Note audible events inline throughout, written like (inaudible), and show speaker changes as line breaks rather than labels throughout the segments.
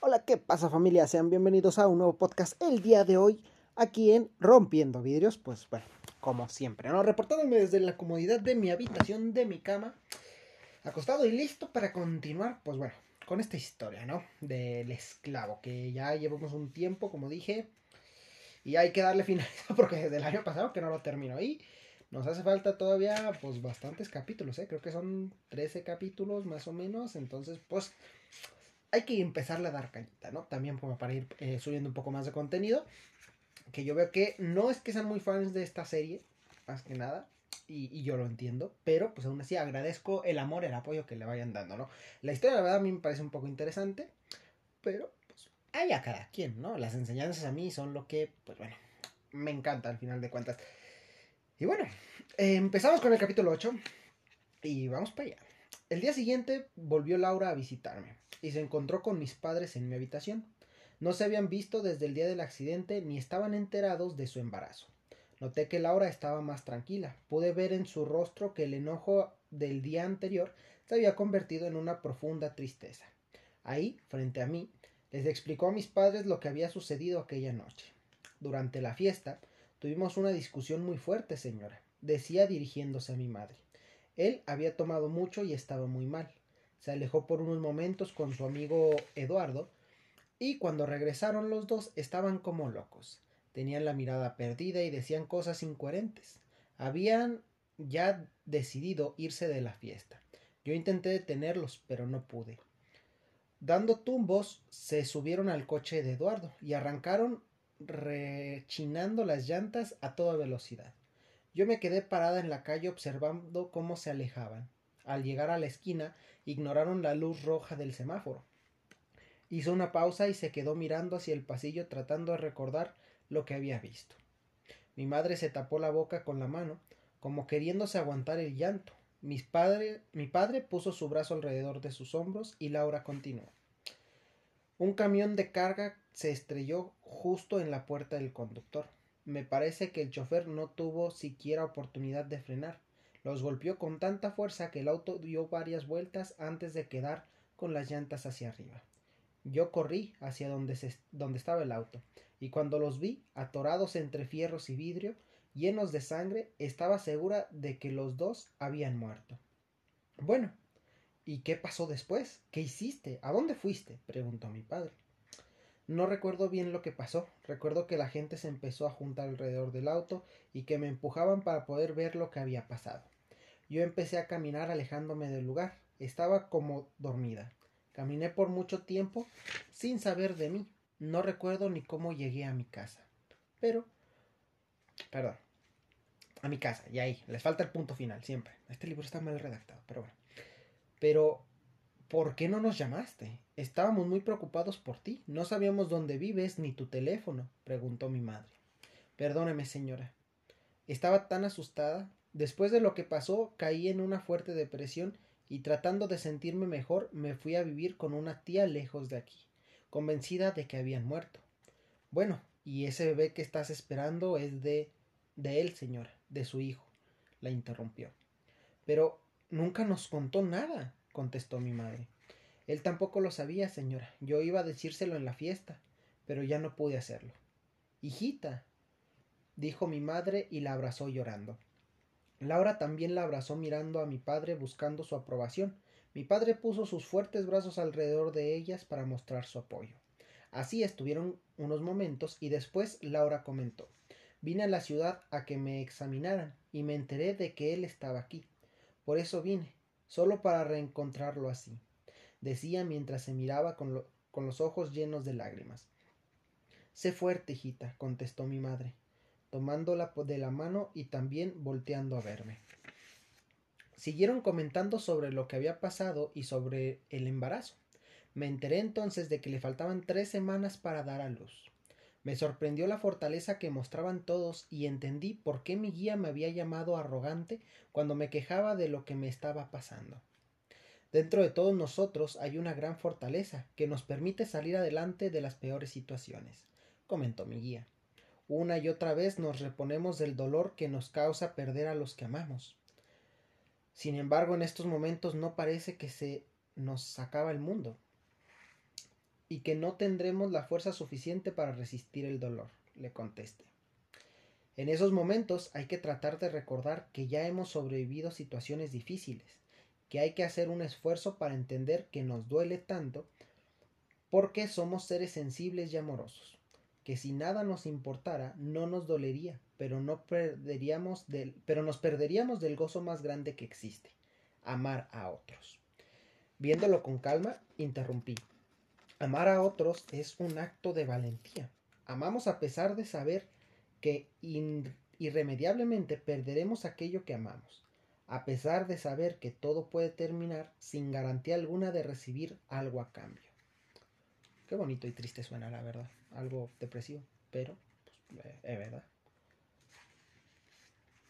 Hola, ¿qué pasa familia? Sean bienvenidos a un nuevo podcast el día de hoy aquí en Rompiendo Vidrios. Pues bueno, como siempre, ¿no? Reportándome desde la comodidad de mi habitación, de mi cama, acostado y listo para continuar, pues bueno, con esta historia, ¿no? Del esclavo, que ya llevamos un tiempo, como dije, y hay que darle final (laughs) porque desde el año pasado que no lo termino ahí. Nos hace falta todavía, pues, bastantes capítulos, ¿eh? Creo que son 13 capítulos más o menos. Entonces, pues, hay que empezarle a dar cañita, ¿no? También para ir eh, subiendo un poco más de contenido. Que yo veo que no es que sean muy fans de esta serie, más que nada. Y, yo lo entiendo, pero pues aún así agradezco el amor, el apoyo que le vayan dando, ¿no? La historia, la verdad, a mí me parece un poco interesante, pero pues hay a cada quien, ¿no? Las enseñanzas a mí son lo que, pues bueno, me encanta al final de cuentas. Y bueno, empezamos con el capítulo 8 y vamos para allá. El día siguiente volvió Laura a visitarme y se encontró con mis padres en mi habitación. No se habían visto desde el día del accidente ni estaban enterados de su embarazo. Noté que Laura estaba más tranquila. Pude ver en su rostro que el enojo del día anterior se había convertido en una profunda tristeza. Ahí, frente a mí, les explicó a mis padres lo que había sucedido aquella noche. Durante la fiesta, Tuvimos una discusión muy fuerte, señora, decía dirigiéndose a mi madre. Él había tomado mucho y estaba muy mal. Se alejó por unos momentos con su amigo Eduardo, y cuando regresaron los dos estaban como locos. Tenían la mirada perdida y decían cosas incoherentes. Habían ya decidido irse de la fiesta. Yo intenté detenerlos, pero no pude. Dando tumbos, se subieron al coche de Eduardo y arrancaron rechinando las llantas a toda velocidad. Yo me quedé parada en la calle observando cómo se alejaban. Al llegar a la esquina, ignoraron la luz roja del semáforo. Hizo una pausa y se quedó mirando hacia el pasillo tratando de recordar lo que había visto. Mi madre se tapó la boca con la mano, como queriéndose aguantar el llanto. Padre, mi padre puso su brazo alrededor de sus hombros y Laura continuó. Un camión de carga se estrelló justo en la puerta del conductor. Me parece que el chofer no tuvo siquiera oportunidad de frenar. Los golpeó con tanta fuerza que el auto dio varias vueltas antes de quedar con las llantas hacia arriba. Yo corrí hacia donde, se, donde estaba el auto, y cuando los vi, atorados entre fierros y vidrio, llenos de sangre, estaba segura de que los dos habían muerto. Bueno, ¿Y qué pasó después? ¿Qué hiciste? ¿A dónde fuiste? preguntó mi padre. No recuerdo bien lo que pasó. Recuerdo que la gente se empezó a juntar alrededor del auto y que me empujaban para poder ver lo que había pasado. Yo empecé a caminar alejándome del lugar. Estaba como dormida. Caminé por mucho tiempo sin saber de mí. No recuerdo ni cómo llegué a mi casa. Pero... Perdón. A mi casa, y ahí. Les falta el punto final, siempre. Este libro está mal redactado, pero bueno. Pero, ¿por qué no nos llamaste? Estábamos muy preocupados por ti. No sabíamos dónde vives ni tu teléfono, preguntó mi madre. Perdóneme, señora. Estaba tan asustada. Después de lo que pasó, caí en una fuerte depresión y tratando de sentirme mejor, me fui a vivir con una tía lejos de aquí, convencida de que habían muerto. Bueno, y ese bebé que estás esperando es de de él, señora, de su hijo, la interrumpió. Pero Nunca nos contó nada, contestó mi madre. Él tampoco lo sabía, señora. Yo iba a decírselo en la fiesta, pero ya no pude hacerlo. Hijita, dijo mi madre y la abrazó llorando. Laura también la abrazó mirando a mi padre buscando su aprobación. Mi padre puso sus fuertes brazos alrededor de ellas para mostrar su apoyo. Así estuvieron unos momentos y después Laura comentó Vine a la ciudad a que me examinaran y me enteré de que él estaba aquí. Por eso vine, solo para reencontrarlo así, decía mientras se miraba con, los ojos llenos de lágrimas. Sé fuerte, hijita, contestó mi madre, tomándola de la mano y también volteando a verme. Siguieron comentando sobre lo que había pasado y sobre el embarazo. Me enteré entonces de que le faltaban tres semanas para dar a luz. Me sorprendió la fortaleza que mostraban todos y entendí por qué mi guía me había llamado arrogante cuando me quejaba de lo que me estaba pasando. Dentro de todos nosotros hay una gran fortaleza que nos permite salir adelante de las peores situaciones, comentó mi guía. Una y otra vez nos reponemos del dolor que nos causa perder a los que amamos. Sin embargo, en estos momentos no parece que se nos acaba el mundo. Y que no tendremos la fuerza suficiente para resistir el dolor, le contesté. En esos momentos hay que tratar de recordar que ya hemos sobrevivido situaciones difíciles, que hay que hacer un esfuerzo para entender que nos duele tanto porque somos seres sensibles y amorosos, que si nada nos importara no nos dolería, pero no perderíamos del, pero nos perderíamos del gozo más grande que existe, amar a otros. Viéndolo con calma, interrumpí. Amar a otros es un acto de valentía. Amamos a pesar de saber que irremediablemente perderemos aquello que amamos, a pesar de saber que todo puede terminar sin garantía alguna de recibir algo a cambio. Qué bonito y triste suena, la verdad. Algo depresivo, pero pues, eh, es verdad.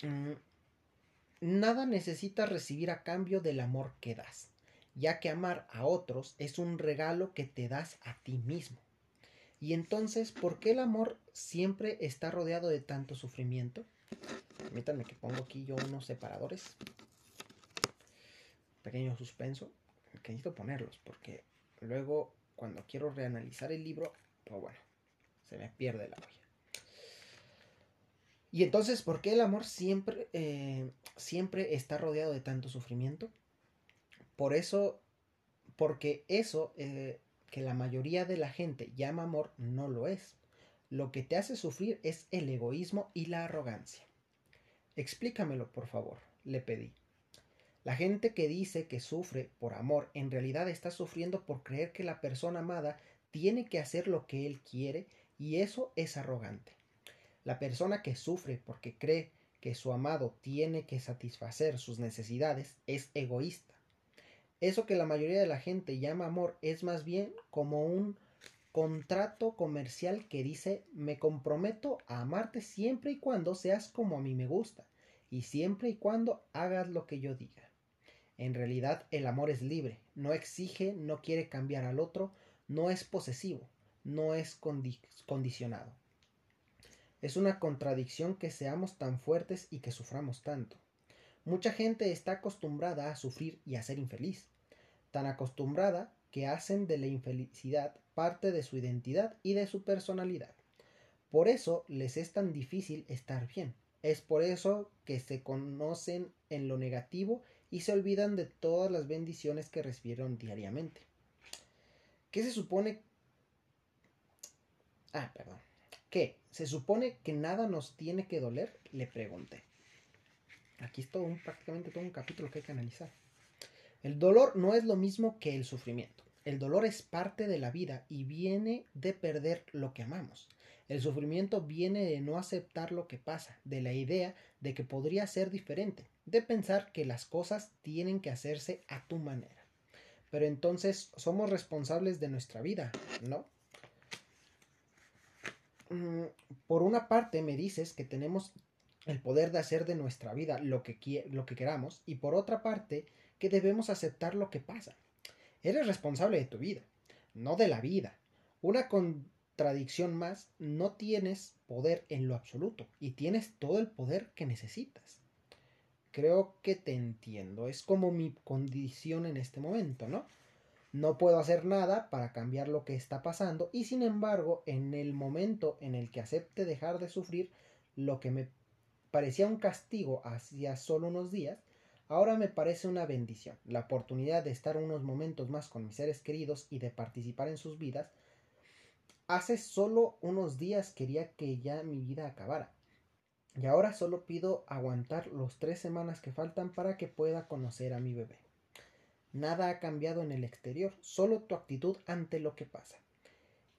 Mm, nada necesita recibir a cambio del amor que das, ya que amar a otros es un regalo que te das a ti mismo. Y entonces, ¿por qué el amor siempre está rodeado de tanto sufrimiento? Permítanme que pongo aquí yo unos separadores. Pequeño suspenso. Que necesito ponerlos porque luego cuando quiero reanalizar el libro, pues bueno, se me pierde la olla. Y entonces, ¿por qué el amor siempre, eh, siempre está rodeado de tanto sufrimiento? Por eso, porque eso eh, que la mayoría de la gente llama amor no lo es. Lo que te hace sufrir es el egoísmo y la arrogancia. Explícamelo, por favor, le pedí. La gente que dice que sufre por amor en realidad está sufriendo por creer que la persona amada tiene que hacer lo que él quiere y eso es arrogante. La persona que sufre porque cree que su amado tiene que satisfacer sus necesidades es egoísta. Eso que la mayoría de la gente llama amor es más bien como un contrato comercial que dice me comprometo a amarte siempre y cuando seas como a mí me gusta y siempre y cuando hagas lo que yo diga. En realidad el amor es libre, no exige, no quiere cambiar al otro, no es posesivo, no es condicionado. Es una contradicción que seamos tan fuertes y que suframos tanto. Mucha gente está acostumbrada a sufrir y a ser infeliz, tan acostumbrada que hacen de la infelicidad parte de su identidad y de su personalidad. Por eso les es tan difícil estar bien. Es por eso que se conocen en lo negativo y se olvidan de todas las bendiciones que recibieron diariamente. ¿Qué se supone? Ah, perdón. ¿Qué? ¿Se supone que nada nos tiene que doler? Le pregunté. Aquí es todo un, prácticamente todo un capítulo que hay que analizar. El dolor no es lo mismo que el sufrimiento. El dolor es parte de la vida y viene de perder lo que amamos. El sufrimiento viene de no aceptar lo que pasa, de la idea de que podría ser diferente, de pensar que las cosas tienen que hacerse a tu manera. Pero entonces somos responsables de nuestra vida, ¿no? Mm, por una parte me dices que tenemos el poder de hacer de nuestra vida lo que, lo que queramos y por otra parte que debemos aceptar lo que pasa. Eres responsable de tu vida, no de la vida. Una contradicción más, no tienes poder en lo absoluto y tienes todo el poder que necesitas. Creo que te entiendo. Es como mi condición en este momento, ¿no? No puedo hacer nada para cambiar lo que está pasando y sin embargo, en el momento en el que acepte dejar de sufrir lo que me parecía un castigo hacía solo unos días, ahora me parece una bendición. La oportunidad de estar unos momentos más con mis seres queridos y de participar en sus vidas. Hace solo unos días quería que ya mi vida acabara y ahora solo pido aguantar los tres semanas que faltan para que pueda conocer a mi bebé. Nada ha cambiado en el exterior, solo tu actitud ante lo que pasa.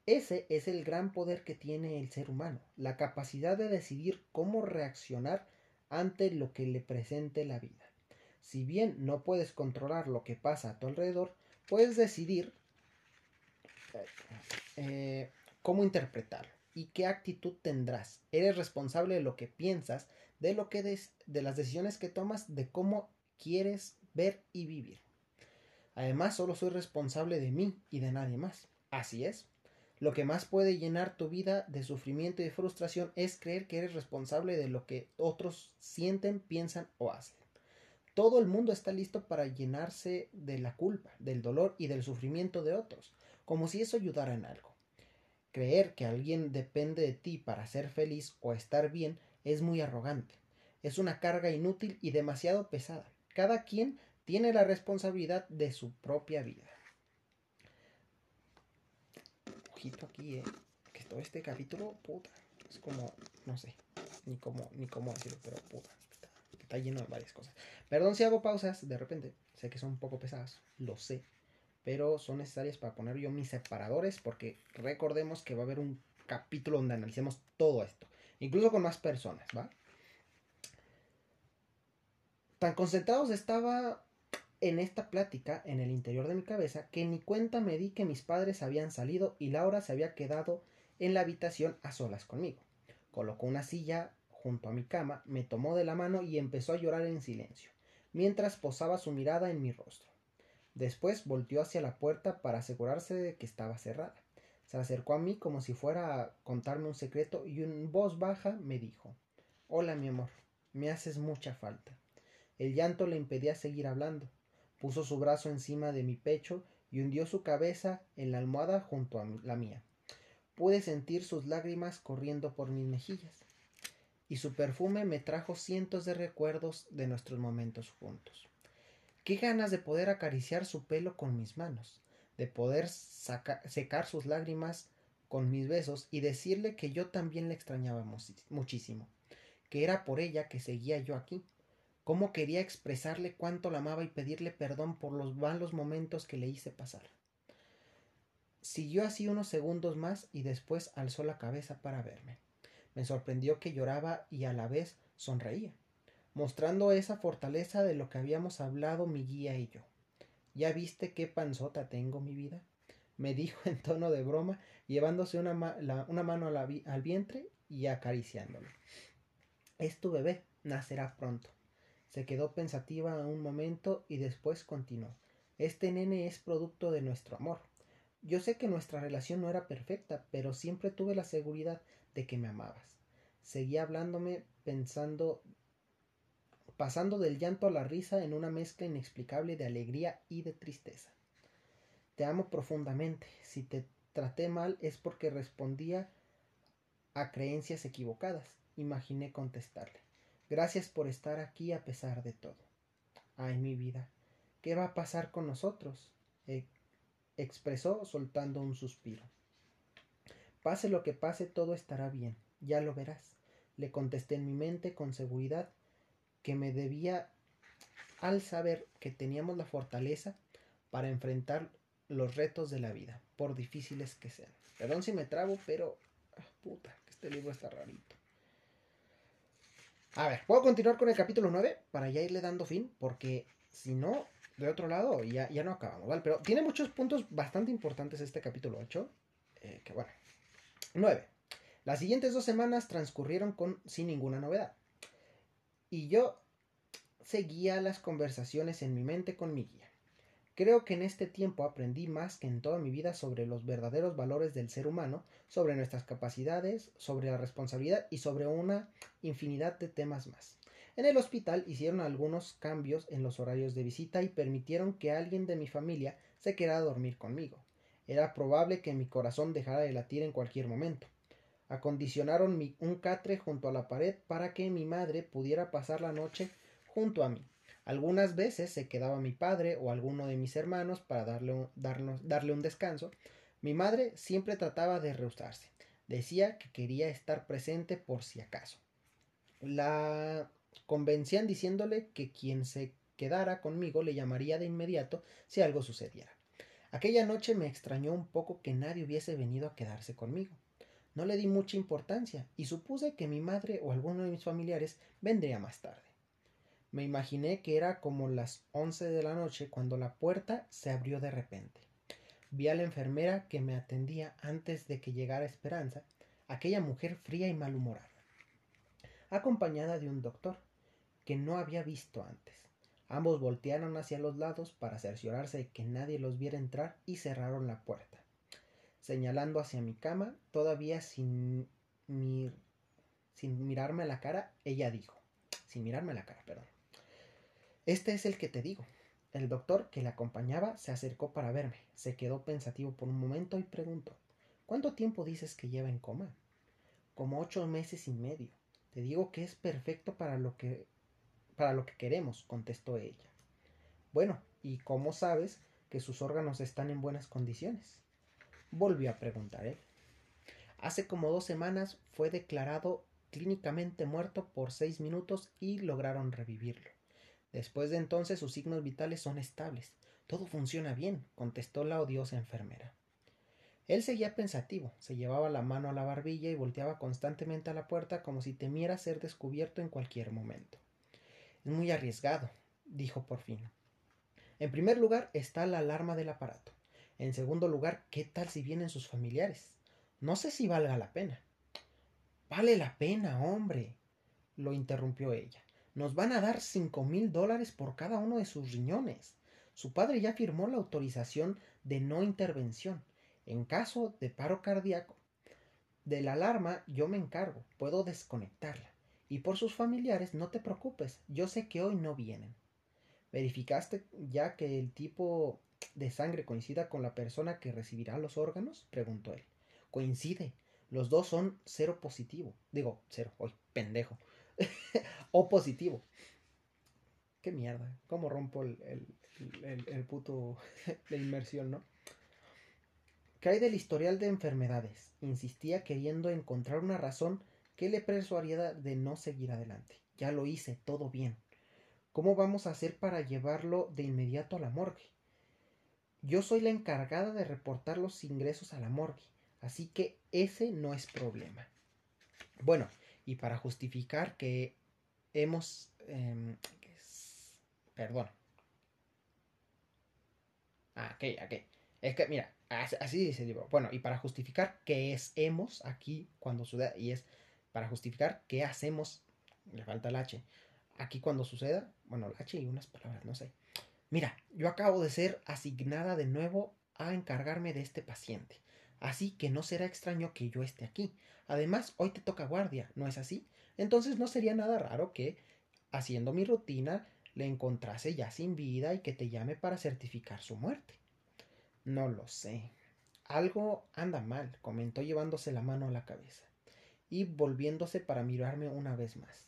Ese es el gran poder que tiene el ser humano, la capacidad de decidir cómo reaccionar ante lo que le presente la vida. Si bien no puedes controlar lo que pasa a tu alrededor, puedes decidir eh, cómo interpretarlo y qué actitud tendrás. Eres responsable de lo que piensas, de lo que de las decisiones que tomas, de cómo quieres ver y vivir. Además, solo soy responsable de mí y de nadie más. Así es. Lo que más puede llenar tu vida de sufrimiento y frustración es creer que eres responsable de lo que otros sienten, piensan o hacen. Todo el mundo está listo para llenarse de la culpa, del dolor y del sufrimiento de otros como si eso ayudara en algo. Creer que alguien depende de ti para ser feliz o estar bien es muy arrogante. Es una carga inútil y demasiado pesada. Cada quien tiene la responsabilidad de su propia vida. Ojito aquí, eh. Que todo este capítulo, puta. Es como, no sé, ni cómo, ni cómo decirlo, pero puta. Está, está lleno de varias cosas. Perdón si hago pausas de repente. Sé que son un poco pesadas, lo sé pero son necesarias para poner yo mis separadores porque recordemos que va a haber un capítulo donde analicemos todo esto, incluso con más personas, ¿va? Tan concentrados estaba en esta plática en el interior de mi cabeza que ni cuenta me di que mis padres habían salido y Laura se había quedado en la habitación a solas conmigo. Colocó una silla junto a mi cama, me tomó de la mano y empezó a llorar en silencio, mientras posaba su mirada en mi rostro. Después volteó hacia la puerta para asegurarse de que estaba cerrada. Se acercó a mí como si fuera a contarme un secreto y en voz baja me dijo Hola mi amor, me haces mucha falta. El llanto le impedía seguir hablando. Puso su brazo encima de mi pecho y hundió su cabeza en la almohada junto a la mía. Pude sentir sus lágrimas corriendo por mis mejillas, y su perfume me trajo cientos de recuerdos de nuestros momentos juntos. Qué ganas de poder acariciar su pelo con mis manos, de poder secar sus lágrimas con mis besos y decirle que yo también le extrañaba muchísimo, que era por ella que seguía yo aquí, cómo quería expresarle cuánto la amaba y pedirle perdón por los malos momentos que le hice pasar. Siguió así unos segundos más y después alzó la cabeza para verme. Me sorprendió que lloraba y a la vez sonreía mostrando esa fortaleza de lo que habíamos hablado mi guía y yo. ¿Ya viste qué panzota tengo, mi vida? me (laughs) dijo en tono de broma, llevándose una, mano al vientre y acariciándolo. Es tu bebé, nacerá pronto. Se quedó pensativa un momento y después continuó. Este nene es producto de nuestro amor. Yo sé que nuestra relación no era perfecta, pero siempre tuve la seguridad de que me amabas. Seguía hablándome pensando pasando del llanto a la risa en una mezcla inexplicable de alegría y de tristeza. Te amo profundamente. Si te traté mal es porque respondía a creencias equivocadas. Imaginé contestarle. Gracias por estar aquí a pesar de todo. Ay, mi vida, ¿qué va a pasar con nosotros? E expresó soltando un suspiro. Pase lo que pase, todo estará bien, ya lo verás. Le contesté en mi mente con seguridad que me debía al saber que teníamos la fortaleza para enfrentar los retos de la vida, por difíciles que sean. Perdón si me trago, pero ah, puta, este libro está rarito. A ver, puedo continuar con el capítulo 9 para ya irle dando fin, porque si no, de otro lado ya, ya no acabamos, ¿vale? Pero tiene muchos puntos bastante importantes este capítulo 8, eh, que bueno. 9. Las siguientes dos semanas transcurrieron con sin ninguna novedad. Y yo seguía las conversaciones en mi mente con mi guía. Creo que en este tiempo aprendí más que en toda mi vida sobre los verdaderos valores del ser humano, sobre nuestras capacidades, sobre la responsabilidad y sobre una infinidad de temas más. En el hospital hicieron algunos cambios en los horarios de visita y permitieron que alguien de mi familia se quedara a dormir conmigo. Era probable que mi corazón dejara de latir en cualquier momento. Acondicionaron un catre junto a la pared para que mi madre pudiera pasar la noche junto a mí. Algunas veces se quedaba mi padre o alguno de mis hermanos para darle, darle un descanso. Mi madre siempre trataba de rehusarse. Decía que quería estar presente por si acaso. La convencían diciéndole que quien se quedara conmigo le llamaría de inmediato si algo sucediera. Aquella noche me extrañó un poco que nadie hubiese venido a quedarse conmigo. No le di mucha importancia y supuse que mi madre o alguno de mis familiares vendría más tarde. Me imaginé que era como las once de la noche cuando la puerta se abrió de repente. Vi a la enfermera que me atendía antes de que llegara Esperanza, aquella mujer fría y malhumorada, acompañada de un doctor que no había visto antes. Ambos voltearon hacia los lados para cerciorarse de que nadie los viera entrar y cerraron la puerta señalando hacia mi cama, todavía sin, sin mirarme a la cara, ella dijo, sin mirarme a la cara, perdón. Este es el que te digo. El doctor que le acompañaba se acercó para verme. Se quedó pensativo por un momento y preguntó ¿Cuánto tiempo dices que lleva en coma? Como ocho meses y medio. Te digo que es perfecto para lo que para lo que queremos, contestó ella. Bueno, ¿y cómo sabes que sus órganos están en buenas condiciones? Volvió a preguntar él. Hace como dos semanas fue declarado clínicamente muerto por seis minutos y lograron revivirlo. Después de entonces sus signos vitales son estables. Todo funciona bien, contestó la odiosa enfermera. Él seguía pensativo, se llevaba la mano a la barbilla y volteaba constantemente a la puerta como si temiera ser descubierto en cualquier momento. Es muy arriesgado, dijo por fin. En primer lugar está la alarma del aparato. En segundo lugar, ¿qué tal si vienen sus familiares? No sé si valga la pena. Vale la pena, hombre, lo interrumpió ella. Nos van a dar cinco mil dólares por cada uno de sus riñones. Su padre ya firmó la autorización de no intervención. En caso de paro cardíaco, de la alarma yo me encargo, puedo desconectarla. Y por sus familiares, no te preocupes, yo sé que hoy no vienen. ¿Verificaste ya que el tipo de sangre coincida con la persona que recibirá los órganos? preguntó él. Coincide. Los dos son cero positivo. Digo, cero, hoy, pendejo. (laughs) o positivo. Qué mierda. ¿Cómo rompo el, el, el, puto. (laughs) la inmersión, no? ¿Qué hay del historial de enfermedades? Insistía queriendo encontrar una razón que le persuadiera de no seguir adelante. Ya lo hice, todo bien. ¿Cómo vamos a hacer para llevarlo de inmediato a la morgue? Yo soy la encargada de reportar los ingresos a la morgue, así que ese no es problema. Bueno, y para justificar que hemos... Eh, perdón. Ah, ok, ok. Es que, mira, así dice el libro. Bueno, y para justificar que es hemos aquí cuando suceda, y es para justificar qué hacemos, le falta el H, aquí cuando suceda, bueno, el H y unas palabras, no sé. Mira, yo acabo de ser asignada de nuevo a encargarme de este paciente, así que no será extraño que yo esté aquí. Además, hoy te toca guardia, ¿no es así? Entonces no sería nada raro que, haciendo mi rutina, le encontrase ya sin vida y que te llame para certificar su muerte. No lo sé. Algo anda mal, comentó llevándose la mano a la cabeza y volviéndose para mirarme una vez más.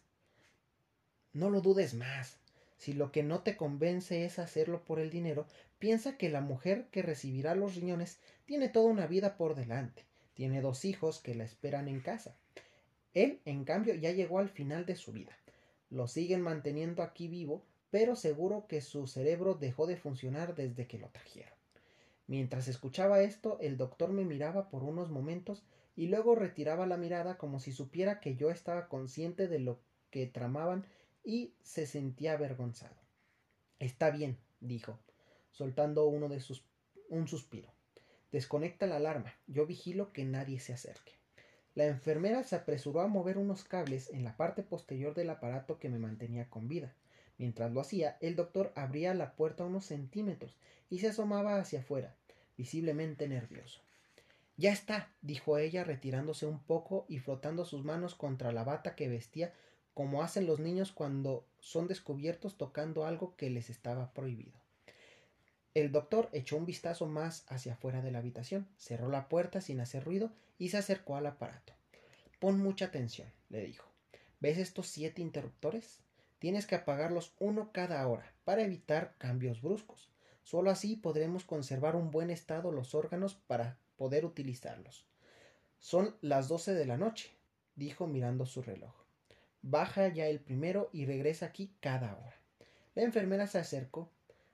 No lo dudes más. Si lo que no te convence es hacerlo por el dinero, piensa que la mujer que recibirá los riñones tiene toda una vida por delante. Tiene dos hijos que la esperan en casa. Él, en cambio, ya llegó al final de su vida. Lo siguen manteniendo aquí vivo, pero seguro que su cerebro dejó de funcionar desde que lo trajeron. Mientras escuchaba esto, el doctor me miraba por unos momentos y luego retiraba la mirada como si supiera que yo estaba consciente de lo que tramaban y se sentía avergonzado. Está bien, dijo, soltando uno de sus un suspiro. Desconecta la alarma. Yo vigilo que nadie se acerque. La enfermera se apresuró a mover unos cables en la parte posterior del aparato que me mantenía con vida. Mientras lo hacía, el doctor abría la puerta unos centímetros y se asomaba hacia afuera, visiblemente nervioso. Ya está, dijo ella retirándose un poco y frotando sus manos contra la bata que vestía como hacen los niños cuando son descubiertos tocando algo que les estaba prohibido. El doctor echó un vistazo más hacia afuera de la habitación, cerró la puerta sin hacer ruido y se acercó al aparato. Pon mucha atención, le dijo. ¿Ves estos siete interruptores? Tienes que apagarlos uno cada hora para evitar cambios bruscos. Solo así podremos conservar un buen estado los órganos para poder utilizarlos. Son las doce de la noche, dijo mirando su reloj. Baja ya el primero y regresa aquí cada hora. La enfermera se acercó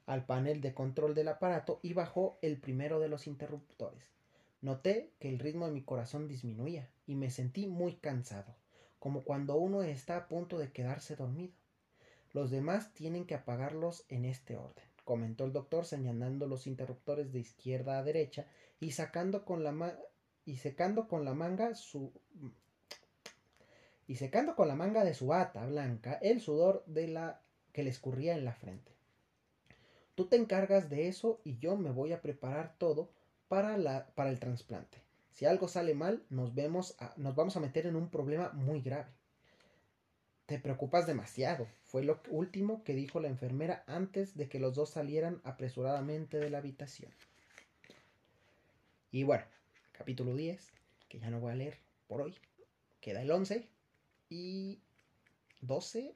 al panel de control del aparato y bajó el primero de los interruptores. Noté que el ritmo de mi corazón disminuía y me sentí muy cansado, como cuando uno está a punto de quedarse dormido. Los demás tienen que apagarlos en este orden, comentó el doctor señalando los interruptores de izquierda a derecha y sacando con la y secando con la manga su y secando con la manga de su bata blanca el sudor de la que le escurría en la frente. Tú te encargas de eso y yo me voy a preparar todo para, la, para el trasplante. Si algo sale mal, nos, vemos nos vamos a meter en un problema muy grave. te preocupas demasiado, fue lo último que dijo la enfermera antes de que los dos salieran apresuradamente de la habitación. Y bueno, capítulo 10, que ya no voy a leer por hoy, queda el 11 y 12,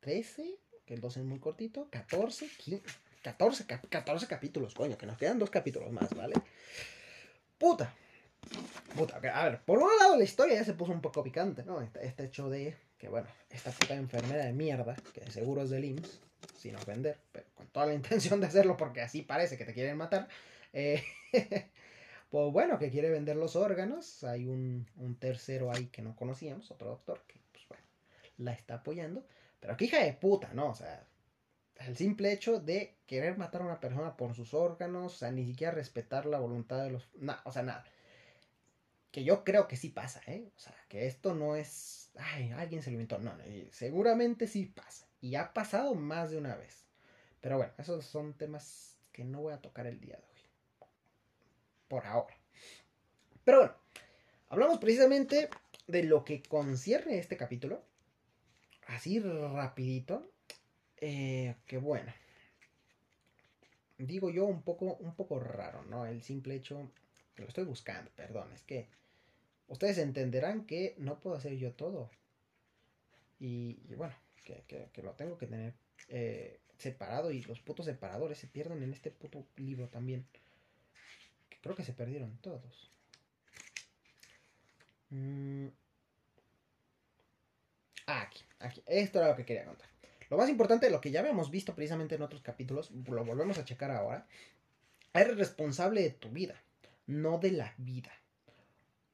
13, que el 12 es muy cortito, 14, 15, 14, 14 capítulos, coño, que nos quedan dos capítulos más, ¿vale? Puta. Puta, a ver, por un lado la historia ya se puso un poco picante, ¿no? Este, este hecho de que, bueno, esta puta enfermera de mierda, que seguro es del IMSS, sin ofender, pero con toda la (laughs) intención de hacerlo porque así parece que te quieren matar, eh, (laughs) pues bueno, que quiere vender los órganos, hay un, un tercero ahí que no conocíamos, otro doctor, que, pues bueno, la está apoyando, pero qué hija de puta, ¿no? O sea, el simple hecho de querer matar a una persona por sus órganos, o sea, ni siquiera respetar la voluntad de los... Nada, o sea, nada. Que yo creo que sí pasa, ¿eh? O sea, que esto no es... Ay, alguien se lo inventó. No, no, seguramente sí pasa. Y ha pasado más de una vez. Pero bueno, esos son temas que no voy a tocar el día de hoy. Por ahora. Pero bueno, hablamos precisamente de lo que concierne este capítulo así rapidito, eh, que bueno, digo yo un poco, un poco raro, ¿no? El simple hecho, lo estoy buscando, perdón, es que ustedes entenderán que no puedo hacer yo todo. Y, bueno, que, que, lo tengo que tener eh, separado y los putos separadores se pierden en este puto libro también. Creo que se perdieron todos. Mm. Ah, aquí. Esto era lo que quería contar. Lo más importante, lo que ya habíamos visto precisamente en otros capítulos, lo volvemos a checar ahora. Eres responsable de tu vida, no de la vida.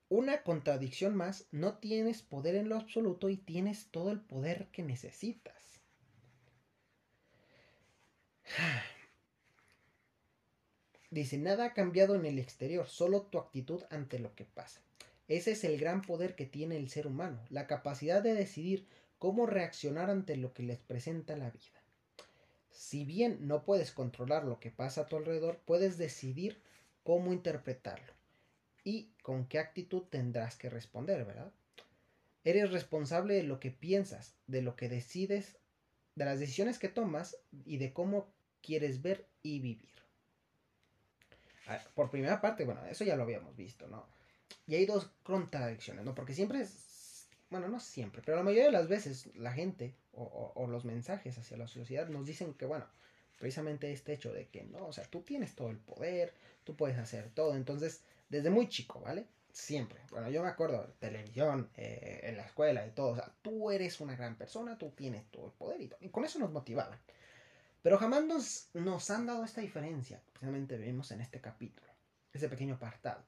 Una contradicción más, no tienes poder en lo absoluto y tienes todo el poder que necesitas. Dice, nada ha cambiado en el exterior, solo tu actitud ante lo que pasa. Ese es el gran poder que tiene el ser humano, la capacidad de decidir cómo reaccionar ante lo que les presenta la vida. Si bien no puedes controlar lo que pasa a tu alrededor, puedes decidir cómo interpretarlo y con qué actitud tendrás que responder, ¿verdad? Eres responsable de lo que piensas, de lo que decides, de las decisiones que tomas y de cómo quieres ver y vivir. Por primera parte, bueno, eso ya lo habíamos visto, ¿no? Y hay dos contradicciones, ¿no? Porque siempre es, bueno, no siempre, pero la mayoría de las veces la gente o, los mensajes hacia la sociedad nos dicen que, bueno, precisamente este hecho de que no, o sea, tú tienes todo el poder, tú puedes hacer todo, entonces, desde muy chico, ¿vale? Siempre. Bueno, yo me acuerdo, televisión, eh, en la escuela y todo, o sea, tú eres una gran persona, tú tienes todo el poder y todo, y con eso nos motivaban. Pero jamás nos, nos han dado esta diferencia, precisamente vemos en este capítulo, ese pequeño apartado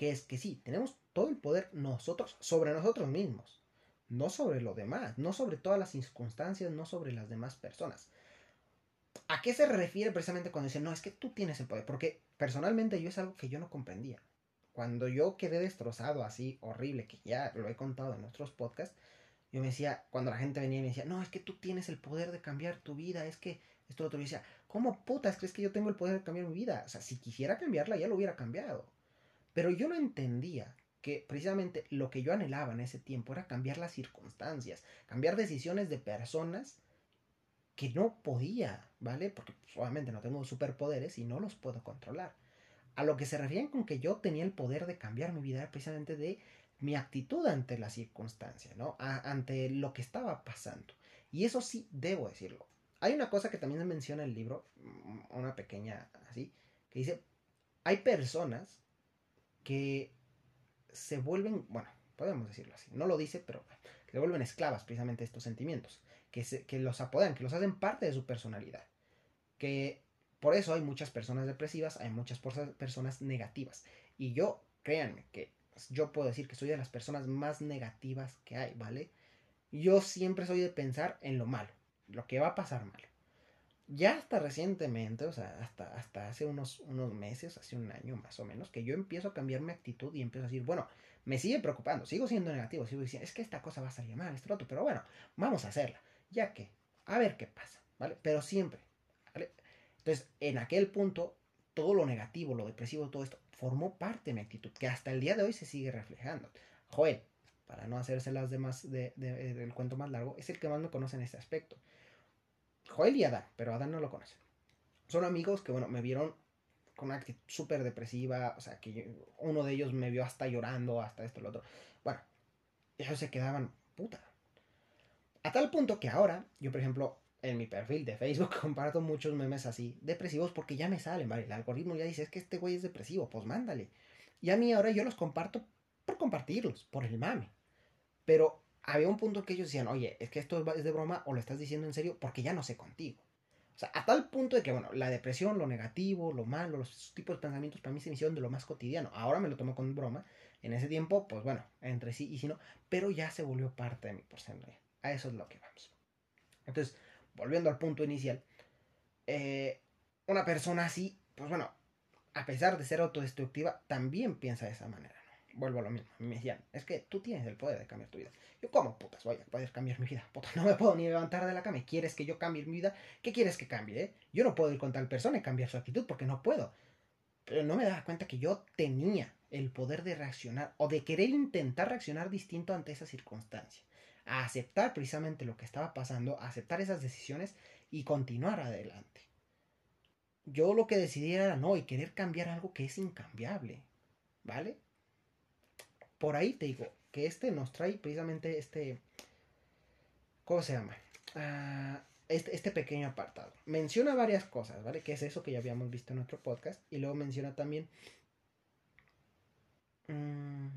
que es que sí, tenemos todo el poder nosotros sobre nosotros mismos, no sobre lo demás, no sobre todas las circunstancias, no sobre las demás personas. ¿A qué se refiere precisamente cuando dice, no, es que tú tienes el poder? Porque personalmente yo es algo que yo no comprendía. Cuando yo quedé destrozado así, horrible, que ya lo he contado en otros podcasts, yo me decía, cuando la gente venía y me decía, no, es que tú tienes el poder de cambiar tu vida, es que esto otro, yo decía, ¿cómo putas crees que yo tengo el poder de cambiar mi vida? O sea, si quisiera cambiarla, ya lo hubiera cambiado. Pero yo no entendía que precisamente lo que yo anhelaba en ese tiempo era cambiar las circunstancias, cambiar decisiones de personas que no podía, ¿vale? Porque pues, obviamente no tengo superpoderes y no los puedo controlar. A lo que se refieren con que yo tenía el poder de cambiar mi vida era precisamente de mi actitud ante la circunstancia, ¿no? ante lo que estaba pasando. Y eso sí, debo decirlo. Hay una cosa que también menciona en el libro, mm, una pequeña así, que dice, hay personas que se vuelven, bueno, podemos decirlo así, no lo dice, pero se vuelven esclavas precisamente de estos sentimientos, que, se, que los apoderan, que los hacen parte de su personalidad, que por eso hay muchas personas depresivas, hay muchas personas negativas, y yo, créanme, que yo puedo decir que soy de las personas más negativas que hay, ¿vale? Yo siempre soy de pensar en lo malo, lo que va a pasar mal ya hasta recientemente, o sea, hasta, hasta hace unos, unos meses, hace un año más o menos, que yo empiezo a cambiar mi actitud y empiezo a decir, bueno, me sigue preocupando, sigo siendo negativo, sigo diciendo, es que esta cosa va a salir mal, esto otro, pero bueno, vamos a hacerla, ya que, a ver qué pasa, ¿vale? Pero siempre, ¿vale? Entonces, en aquel punto, todo lo negativo, lo depresivo, todo esto, formó parte de mi actitud, que hasta el día de hoy se sigue reflejando. Joel, para no hacerse las demás de, del cuento más largo, es el que más me conoce en este aspecto. Joel y Adán, pero Adán no lo conoce. Son amigos que, bueno, me vieron con una actitud súper depresiva, o sea, que uno de ellos me vio hasta llorando, hasta esto, lo otro. Bueno, ellos se quedaban, puta. A tal punto que ahora, yo por ejemplo, en mi perfil de Facebook (laughs) comparto muchos memes así, depresivos, porque ya me salen, ¿vale? El algoritmo ya dice, es que este güey es depresivo, pues mándale. Y a mí ahora yo los comparto por compartirlos, por el mame. Pero había un punto que ellos decían, oye, es que esto es de broma o lo estás diciendo en serio porque ya no sé contigo. O sea, a tal punto de que, bueno, la depresión, lo negativo, lo malo, los tipos de pensamientos para mí se me hicieron de lo más cotidiano. Ahora me lo tomo con broma. En ese tiempo, pues bueno, entre sí y si no, pero ya se volvió parte de mi personalidad. A eso es lo que vamos. Entonces, volviendo al punto inicial, eh, una persona así, pues bueno, a pesar de ser autodestructiva, también piensa de esa manera. Vuelvo a lo mismo. Me decían, es que tú tienes el poder de cambiar tu vida. Yo, ¿cómo putas? Vaya, puedes cambiar mi vida. Puta, no me puedo ni levantar de la cama. ¿Quieres que yo cambie mi vida? ¿Qué quieres que cambie? Eh? Yo no puedo ir con tal persona y cambiar su actitud porque no puedo. Pero no me daba cuenta que yo tenía el poder de reaccionar o de querer intentar reaccionar distinto ante esa circunstancia. A aceptar precisamente lo que estaba pasando, a aceptar esas decisiones y continuar adelante. Yo lo que decidí era no y querer cambiar algo que es incambiable. ¿Vale? Por ahí te digo que este nos trae precisamente este... ¿Cómo se llama? Ah, este, este, pequeño apartado. Menciona varias cosas, ¿vale? Que es eso que ya habíamos visto en otro podcast. Y luego menciona también... Mm,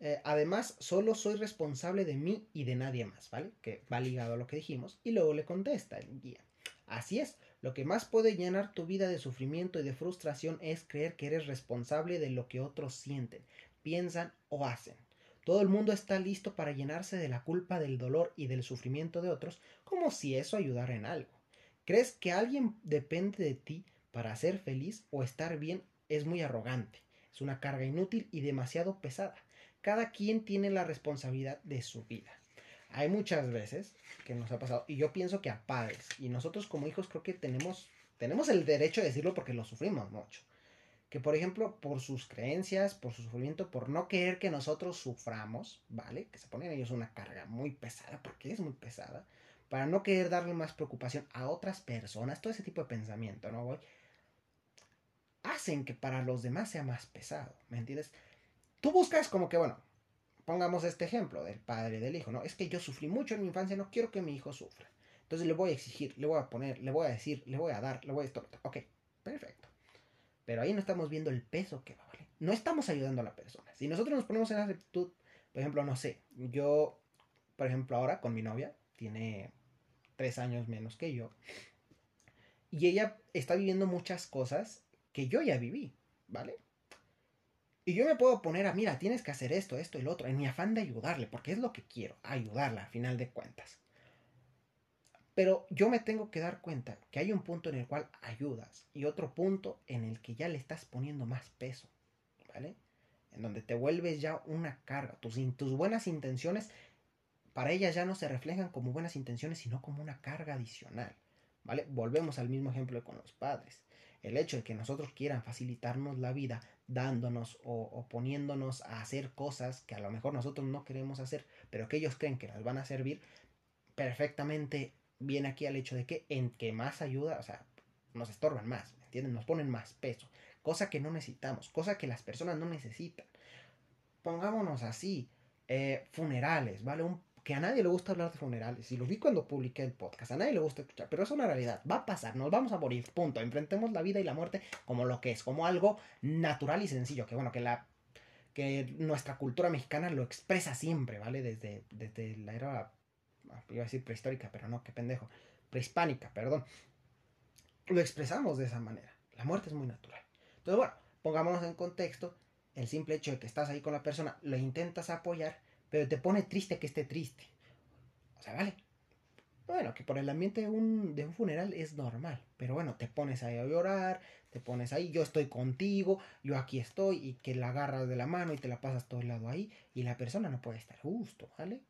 eh, además, solo soy responsable de mí y de nadie más, ¿vale? Que va ligado a lo que dijimos. Y luego le contesta el guía. Así es, lo que más puede llenar tu vida de sufrimiento y de frustración es creer que eres responsable de lo que otros sienten, piensan o hacen. Todo el mundo está listo para llenarse de la culpa del dolor y del sufrimiento de otros, como si eso ayudara en algo. ¿Crees que alguien depende de ti para ser feliz o estar bien? Es muy arrogante, es una carga inútil y demasiado pesada. Cada quien tiene la responsabilidad de su vida hay muchas veces que nos ha pasado, y yo pienso que a padres, y nosotros como hijos creo que tenemos, tenemos el derecho de decirlo porque lo sufrimos mucho. Que por ejemplo, por sus creencias, por su sufrimiento, por no querer que nosotros suframos, ¿vale? Que se ponen ellos una carga muy pesada, porque es muy pesada, para no querer darle más preocupación a otras personas, todo ese tipo de pensamiento, ¿no, voy Hacen que para los demás sea más pesado, ¿me entiendes? Tú buscas como que, bueno, pongamos este ejemplo del padre del hijo, ¿no? Es que yo sufrí mucho en mi infancia, no quiero que mi hijo sufra. Entonces le voy a exigir, le voy a poner, le voy a decir, le voy a dar, le voy a esto. Ok, perfecto. Pero ahí no estamos viendo el peso que va, ¿vale? No estamos ayudando a la persona. Si nosotros nos ponemos en esa actitud, por ejemplo, no sé, yo, por ejemplo, ahora con mi novia, tiene tres años menos que yo, y ella está viviendo muchas cosas que yo ya viví, ¿vale? Y yo me puedo poner a, mira, tienes que hacer esto, esto y lo otro, en mi afán de ayudarle, porque es lo que quiero, ayudarla a final de cuentas. Pero yo me tengo que dar cuenta que hay un punto en el cual ayudas y otro punto en el que ya le estás poniendo más peso, ¿vale? En donde te vuelves ya una carga. Tus, tus buenas intenciones para ellas ya no se reflejan como buenas intenciones, sino como una carga adicional, ¿vale? Volvemos al mismo ejemplo con los padres. El hecho de que nosotros quieran facilitarnos la vida dándonos o, poniéndonos a hacer cosas que a lo mejor nosotros no queremos hacer, pero que ellos creen que nos van a servir, perfectamente viene aquí al hecho de que en que más ayuda, o sea, nos estorban más, ¿me entienden? Nos ponen más peso, cosa que no necesitamos, cosa que las personas no necesitan. Pongámonos así, eh, funerales, ¿vale? Un que a nadie le gusta hablar de funerales. Y lo vi cuando publiqué el podcast. A nadie le gusta escuchar. Pero es una realidad. Va a pasar. Nos vamos a morir. Punto. Enfrentemos la vida y la muerte como lo que es. Como algo natural y sencillo. Que bueno, que la que nuestra cultura mexicana lo expresa siempre, ¿vale? Desde, desde la era, iba a decir prehistórica, pero no, qué pendejo, prehispánica, perdón. Lo expresamos de esa manera. La muerte es muy natural. Entonces, bueno, pongámonos en contexto, el simple hecho de que estás ahí con la persona, lo intentas apoyar, pero te pone triste que esté triste. O sea, vale. Bueno, que por el ambiente de un, de un funeral es normal, pero bueno, te pones ahí a llorar, te pones ahí, yo estoy contigo, yo aquí estoy, y que la agarras de la mano y te la pasas todo el lado ahí, y la persona no puede estar justo, ¿vale?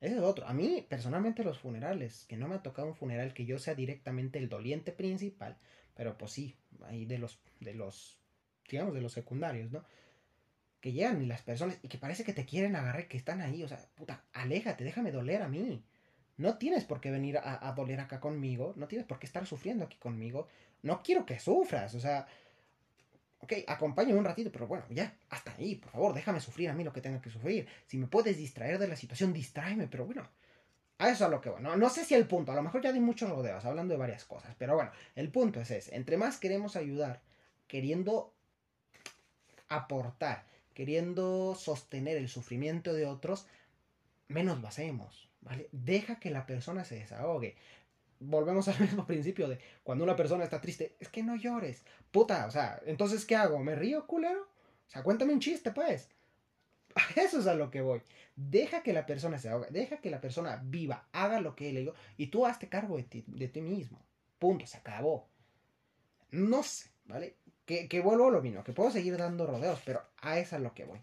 Ese es otro. A mí, personalmente, los funerales, que no me ha tocado un funeral que yo sea directamente el doliente principal, pero pues sí, ahí de los, de los, digamos, de los secundarios, ¿no? Que llegan y las personas y que parece que te quieren agarrar, que están ahí, o sea, puta, aléjate, déjame doler a mí. No tienes por qué venir a, a doler acá conmigo, no tienes por qué estar sufriendo aquí conmigo. No quiero que sufras, o sea, ok, acompáñame un ratito, pero bueno, ya, hasta ahí, por favor, déjame sufrir a mí lo que tenga que sufrir. Si me puedes distraer de la situación, distráeme, pero bueno, a eso es lo que bueno. No sé si el punto, a lo mejor ya di muchos rodeos hablando de varias cosas, pero bueno, el punto es ese. Entre más queremos ayudar, queriendo aportar, queriendo sostener el sufrimiento de otros, menos lo hacemos, ¿vale? Deja que la persona se desahogue. Volvemos (laughs) al mismo principio de cuando una persona está triste, es que no llores. Puta, o sea, entonces ¿qué hago? ¿Me río, culero? O sea, cuéntame un chiste, pues. (laughs) Eso es a lo que voy. Deja que la persona se ahogue, deja que la persona viva, haga lo que él le digo, y tú hazte cargo de ti, de ti mismo. Punto, se acabó. No sé, ¿vale? Que, vuelvo a lo mismo, que puedo seguir dando rodeos, pero a eso es lo que voy.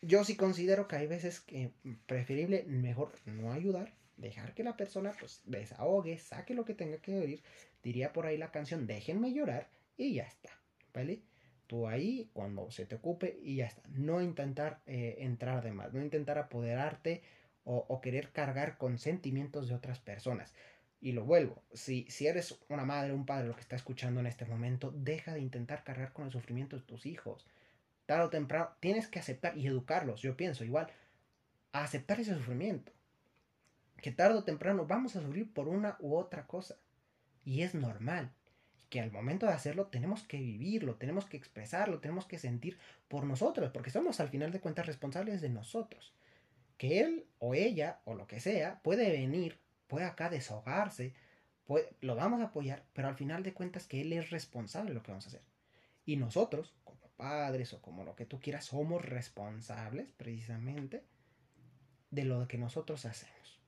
Yo sí considero que hay veces que preferible mejor no ayudar, dejar que la persona pues desahogue, saque lo que tenga que oír. Diría por ahí la canción, déjenme llorar y ya está, ¿vale? tú ahí cuando se te ocupe y ya está. No intentar eh, entrar de más, no intentar apoderarte o, querer cargar con sentimientos de otras personas. Y lo vuelvo, si, si eres una madre un padre lo que está escuchando en este momento, deja de intentar cargar con el sufrimiento de tus hijos. Tarde o temprano tienes que aceptar y educarlos, yo pienso igual, a aceptar ese sufrimiento. Que tarde o temprano vamos a sufrir por una u otra cosa. Y es normal que al momento de hacerlo tenemos que vivirlo, tenemos que expresarlo, tenemos que sentir por nosotros, porque somos al final de cuentas responsables de nosotros. Que él o ella o lo que sea puede venir, puede acá desahogarse, lo vamos a apoyar, pero al final de cuentas que él es responsable de lo que vamos a hacer. Y nosotros, como padres o como lo que tú quieras, somos responsables precisamente de lo que nosotros hacemos.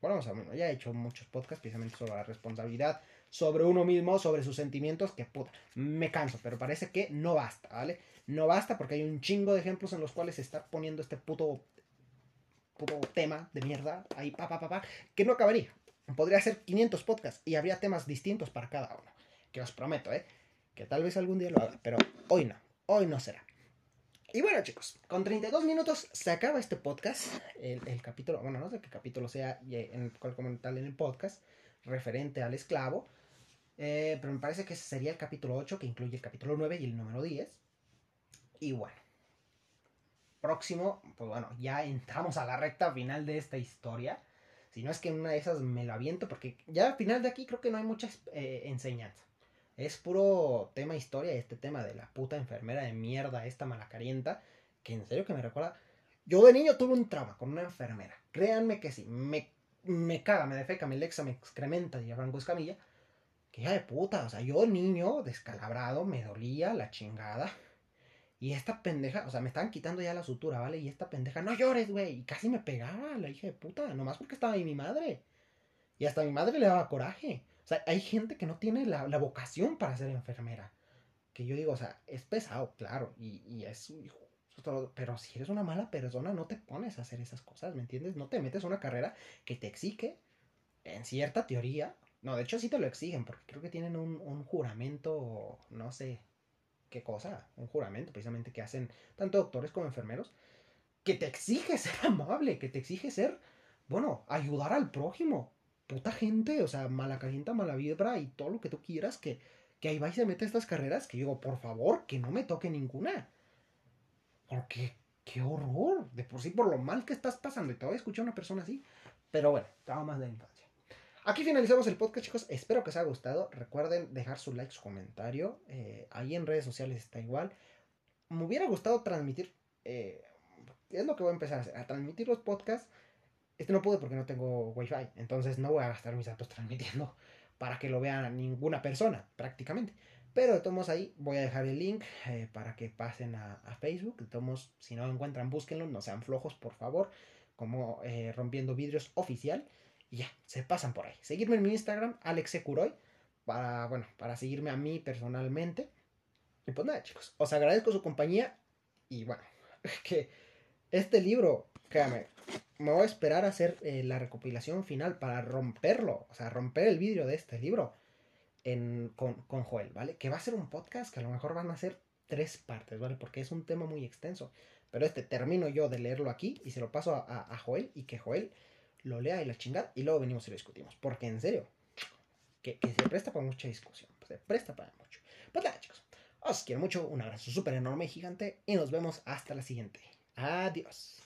Bueno, ya he hecho muchos podcasts precisamente sobre la responsabilidad sobre uno mismo, sobre sus sentimientos, que puta, me canso, pero parece que no basta, ¿vale? No basta porque hay un chingo de ejemplos en los cuales se está poniendo este puto, puto tema de mierda ahí, pa, pa, pa, pa, que no acabaría. Podría ser 500 podcasts y habría temas distintos para cada uno. Que os prometo, ¿eh? Que tal vez algún día lo haga, pero hoy no, hoy no será. Y bueno, chicos, con 32 minutos se acaba este podcast. El, capítulo, bueno, no sé qué capítulo sea en cual tal en el podcast, referente al esclavo. Eh, pero me parece que sería el capítulo 8, que incluye el capítulo 9 y el número 10. Y bueno. Próximo, pues bueno, ya entramos a la recta final de esta historia. Si no es que una de esas me lo aviento, porque ya al final de aquí creo que no hay mucha eh, enseñanza. Es puro tema historia, este tema de la puta enfermera de mierda, esta malacarienta, que en serio que me recuerda. Yo de niño tuve un trauma con una enfermera. Créanme que sí, me, me caga, me defeca, me lexa, me excrementa, y Franco Escamilla que hija de puta, o sea, yo niño descalabrado, me dolía la chingada. Y esta pendeja, o sea, me estaban quitando ya la sutura, ¿vale? Y esta pendeja, no llores, güey. Y casi me pegaba la hija de puta, nomás porque estaba ahí mi madre. Y hasta mi madre le daba coraje. O sea, hay gente que no tiene la, vocación para ser enfermera. Que yo digo, o sea, es pesado, claro. Y, y es, pero si eres una mala persona, no te pones a hacer esas cosas, ¿me entiendes? No te metes a una carrera que te exige, en cierta teoría, no, de hecho sí te lo exigen, porque creo que tienen un, juramento, no sé qué cosa, un juramento precisamente que hacen tanto doctores como enfermeros, que te exige ser (laughs) amable, que te exige ser, bueno, ayudar al prójimo. Puta gente, o sea, mala calienta, mala vibra y todo lo que tú quieras, que, que ahí va y se mete estas carreras, que digo, por favor, que no me toque ninguna. Porque, qué horror, de por sí, por lo mal que estás pasando, y te voy a escuchar una persona así. Pero bueno, estaba más de Aquí finalizamos el podcast, chicos. Espero que os haya gustado. Recuerden dejar su like, su comentario. Eh, ahí en redes sociales está igual. Me hubiera gustado transmitir. Eh, es lo que voy a empezar a hacer. A transmitir los podcasts. Este no pude porque no tengo wifi. Entonces no voy a gastar mis datos transmitiendo (laughs) para que lo vea ninguna persona, prácticamente. Pero de todos ahí voy a dejar el link eh, para que pasen a, Facebook. De todos si no lo encuentran, búsquenlo. No sean flojos, por favor. Como Rompiendo Vidrios Oficial. Y ya, se pasan por ahí. Seguirme en mi Instagram, alexecuroy, para, bueno, para seguirme a mí personalmente. Y pues nada, chicos, os agradezco su compañía. Y bueno, (laughs) que este libro, créame, me voy a esperar a hacer eh, la recopilación final para romperlo, o sea, romper el vidrio de este libro en, con, con Joel, ¿vale? Que va a ser un podcast que a lo mejor van a ser tres partes, ¿vale? Porque es un tema muy extenso. Pero este termino yo de leerlo aquí y se lo paso a, Joel y que Joel lo lea y la chingada y luego venimos y lo discutimos. Porque en serio, que, se presta para mucha discusión. Se presta para mucho. Pues nada, chicos. Os quiero mucho. Un abrazo súper enorme y gigante. Y nos vemos hasta la siguiente. Adiós.